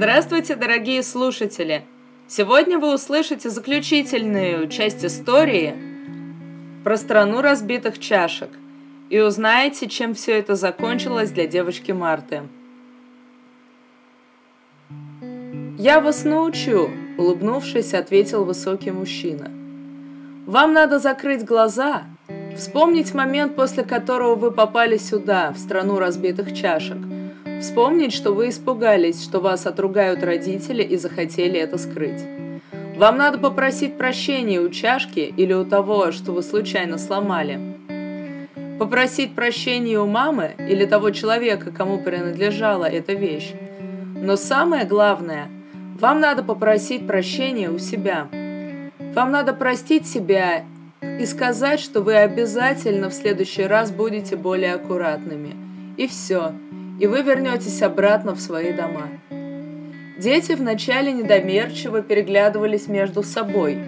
Здравствуйте, дорогие слушатели! Сегодня вы услышите заключительную часть истории про страну разбитых чашек и узнаете, чем все это закончилось для девочки Марты. «Я вас научу», — улыбнувшись, ответил высокий мужчина. «Вам надо закрыть глаза, вспомнить момент, после которого вы попали сюда, в страну разбитых чашек, вспомнить, что вы испугались, что вас отругают родители и захотели это скрыть. Вам надо попросить прощения у чашки или у того, что вы случайно сломали. Попросить прощения у мамы или того человека, кому принадлежала эта вещь. Но самое главное – вам надо попросить прощения у себя. Вам надо простить себя и сказать, что вы обязательно в следующий раз будете более аккуратными. И все. И вы вернетесь обратно в свои дома. Дети вначале недомерчиво переглядывались между собой,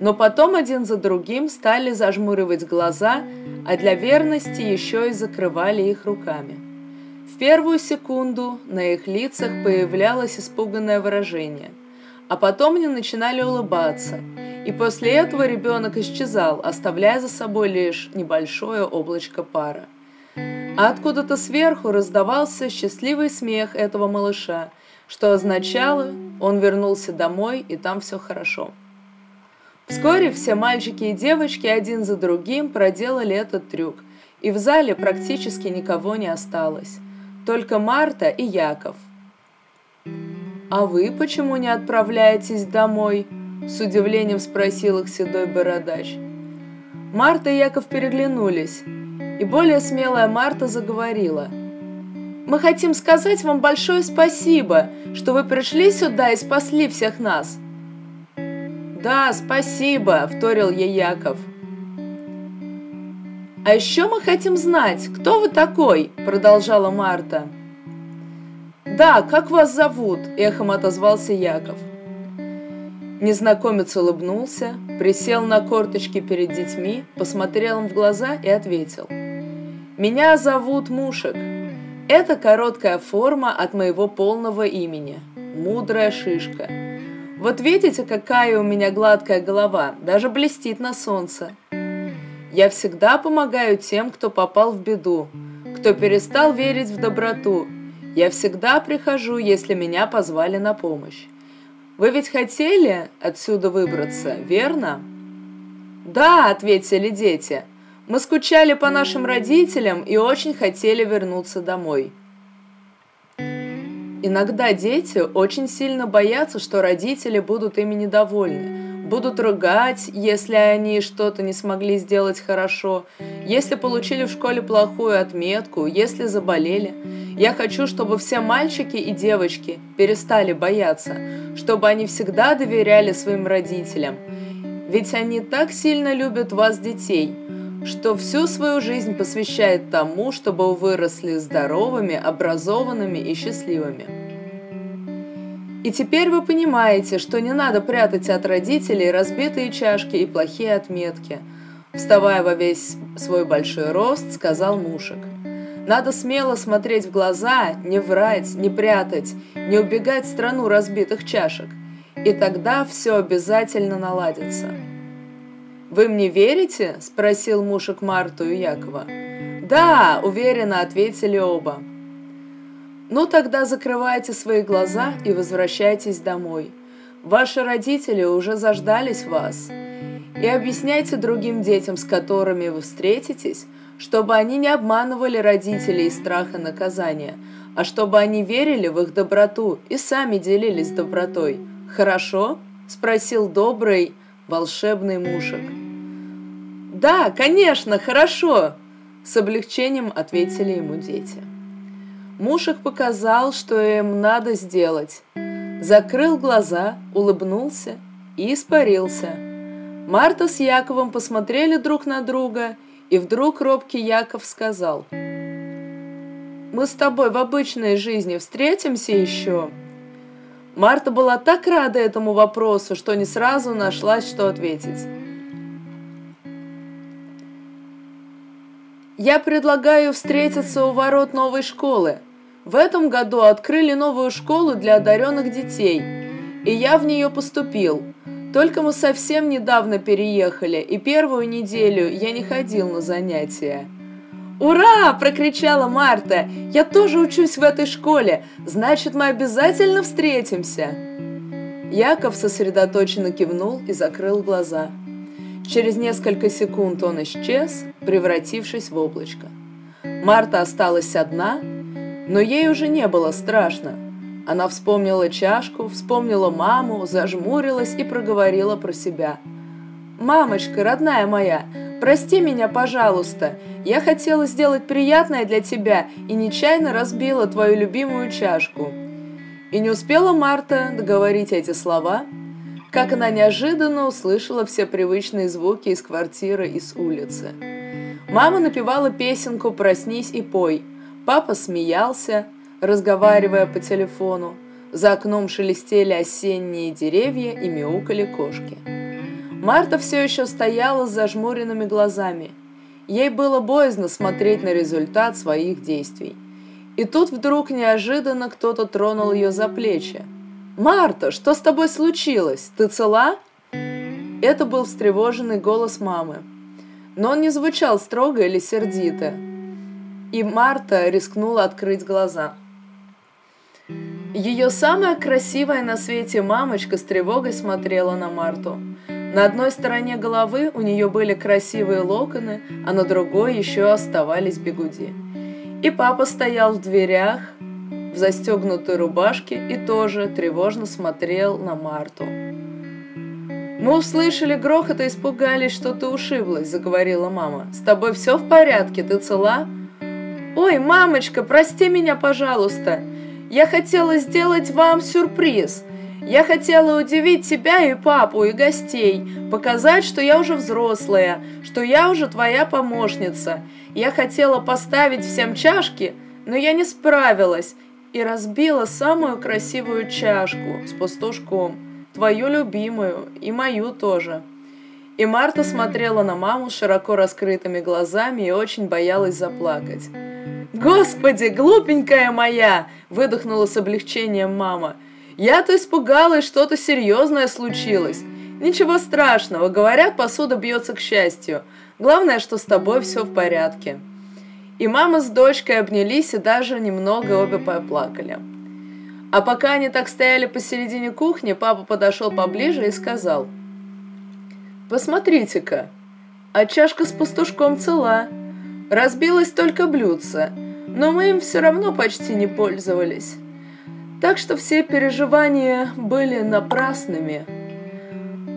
но потом один за другим стали зажмуривать глаза, а для верности еще и закрывали их руками первую секунду на их лицах появлялось испуганное выражение, а потом они начинали улыбаться, и после этого ребенок исчезал, оставляя за собой лишь небольшое облачко пара. А откуда-то сверху раздавался счастливый смех этого малыша, что означало, он вернулся домой и там все хорошо. Вскоре все мальчики и девочки один за другим проделали этот трюк, и в зале практически никого не осталось. Только Марта и Яков. «А вы почему не отправляетесь домой?» С удивлением спросил их седой бородач. Марта и Яков переглянулись, и более смелая Марта заговорила. «Мы хотим сказать вам большое спасибо, что вы пришли сюда и спасли всех нас». «Да, спасибо», — вторил ей Яков. «А еще мы хотим знать, кто вы такой?» – продолжала Марта. «Да, как вас зовут?» – эхом отозвался Яков. Незнакомец улыбнулся, присел на корточки перед детьми, посмотрел им в глаза и ответил. «Меня зовут Мушек. Это короткая форма от моего полного имени. Мудрая шишка. Вот видите, какая у меня гладкая голова, даже блестит на солнце. Я всегда помогаю тем, кто попал в беду, кто перестал верить в доброту. Я всегда прихожу, если меня позвали на помощь. Вы ведь хотели отсюда выбраться, верно? Да, ответили дети. Мы скучали по нашим родителям и очень хотели вернуться домой. Иногда дети очень сильно боятся, что родители будут ими недовольны будут ругать, если они что-то не смогли сделать хорошо, если получили в школе плохую отметку, если заболели. Я хочу, чтобы все мальчики и девочки перестали бояться, чтобы они всегда доверяли своим родителям. Ведь они так сильно любят вас, детей, что всю свою жизнь посвящают тому, чтобы вы выросли здоровыми, образованными и счастливыми. И теперь вы понимаете, что не надо прятать от родителей разбитые чашки и плохие отметки. Вставая во весь свой большой рост, сказал Мушек. Надо смело смотреть в глаза, не врать, не прятать, не убегать в страну разбитых чашек. И тогда все обязательно наладится. «Вы мне верите?» – спросил Мушек Марту и Якова. «Да», – уверенно ответили оба. Ну тогда закрывайте свои глаза и возвращайтесь домой. Ваши родители уже заждались вас. И объясняйте другим детям, с которыми вы встретитесь, чтобы они не обманывали родителей из страха наказания, а чтобы они верили в их доброту и сами делились добротой. Хорошо? спросил добрый волшебный мушек. Да, конечно, хорошо, с облегчением ответили ему дети. Муж их показал, что им надо сделать. Закрыл глаза, улыбнулся и испарился. Марта с Яковом посмотрели друг на друга, и вдруг робкий Яков сказал, «Мы с тобой в обычной жизни встретимся еще?» Марта была так рада этому вопросу, что не сразу нашлась, что ответить. «Я предлагаю встретиться у ворот новой школы», В этом году открыли новую школу для одаренных детей, и я в нее поступил. Только мы совсем недавно переехали, и первую неделю я не ходил на занятия. «Ура!» – прокричала Марта. «Я тоже учусь в этой школе. Значит, мы обязательно встретимся!» Яков сосредоточенно кивнул и закрыл глаза. Через несколько секунд он исчез, превратившись в облачко. Марта осталась одна, но ей уже не было страшно. Она вспомнила чашку, вспомнила маму, зажмурилась и проговорила про себя. «Мамочка, родная моя, прости меня, пожалуйста. Я хотела сделать приятное для тебя и нечаянно разбила твою любимую чашку». И не успела Марта договорить эти слова, как она неожиданно услышала все привычные звуки из квартиры и с улицы. Мама напевала песенку «Проснись и пой». Папа смеялся, разговаривая по телефону. За окном шелестели осенние деревья и мяукали кошки. Марта все еще стояла с зажмуренными глазами. Ей было боязно смотреть на результат своих действий. И тут вдруг неожиданно кто-то тронул ее за плечи. «Марта, что с тобой случилось? Ты цела?» Это был встревоженный голос мамы но он не звучал строго или сердито. И Марта рискнула открыть глаза. Ее самая красивая на свете мамочка с тревогой смотрела на Марту. На одной стороне головы у нее были красивые локоны, а на другой еще оставались бегуди. И папа стоял в дверях, в застегнутой рубашке и тоже тревожно смотрел на Марту. «Мы услышали грохот и испугались, что ты ушиблась», — заговорила мама. «С тобой все в порядке? Ты цела?» «Ой, мамочка, прости меня, пожалуйста. Я хотела сделать вам сюрприз. Я хотела удивить тебя и папу, и гостей, показать, что я уже взрослая, что я уже твоя помощница. Я хотела поставить всем чашки, но я не справилась и разбила самую красивую чашку с пастушком» твою любимую и мою тоже». И Марта смотрела на маму широко раскрытыми глазами и очень боялась заплакать. «Господи, глупенькая моя!» – выдохнула с облегчением мама. «Я-то испугалась, что-то серьезное случилось. Ничего страшного, говорят, посуда бьется к счастью. Главное, что с тобой все в порядке». И мама с дочкой обнялись и даже немного обе поплакали. А пока они так стояли посередине кухни, папа подошел поближе и сказал. «Посмотрите-ка, а чашка с пастушком цела. Разбилась только блюдце, но мы им все равно почти не пользовались. Так что все переживания были напрасными.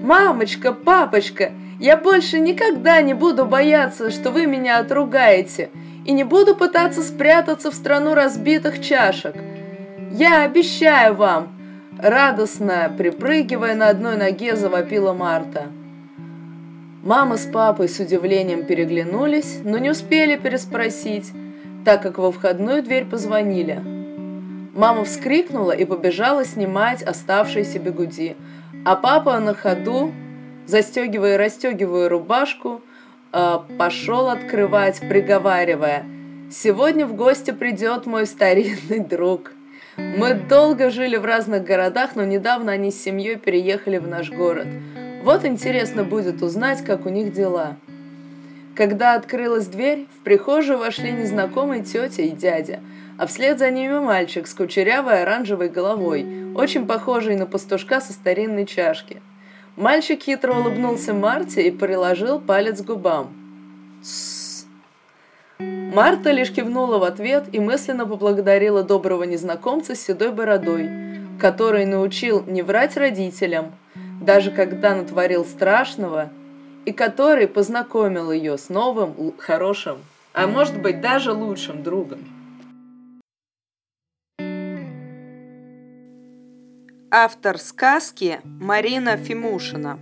«Мамочка, папочка, я больше никогда не буду бояться, что вы меня отругаете, и не буду пытаться спрятаться в страну разбитых чашек». Я обещаю вам!» Радостно, припрыгивая на одной ноге, завопила Марта. Мама с папой с удивлением переглянулись, но не успели переспросить, так как во входную дверь позвонили. Мама вскрикнула и побежала снимать оставшиеся бегуди, а папа на ходу, застегивая и расстегивая рубашку, э, пошел открывать, приговаривая «Сегодня в гости придет мой старинный друг». Мы долго жили в разных городах, но недавно они с семьей переехали в наш город. Вот интересно будет узнать, как у них дела. Когда открылась дверь, в прихожую вошли незнакомые тетя и дядя, а вслед за ними мальчик с кучерявой оранжевой головой, очень похожий на пастушка со старинной чашки. Мальчик хитро улыбнулся Марте и приложил палец к губам. Марта лишь кивнула в ответ и мысленно поблагодарила доброго незнакомца с седой бородой, который научил не врать родителям, даже когда натворил страшного, и который познакомил ее с новым, хорошим, а может быть даже лучшим другом. Автор сказки Марина Фимушина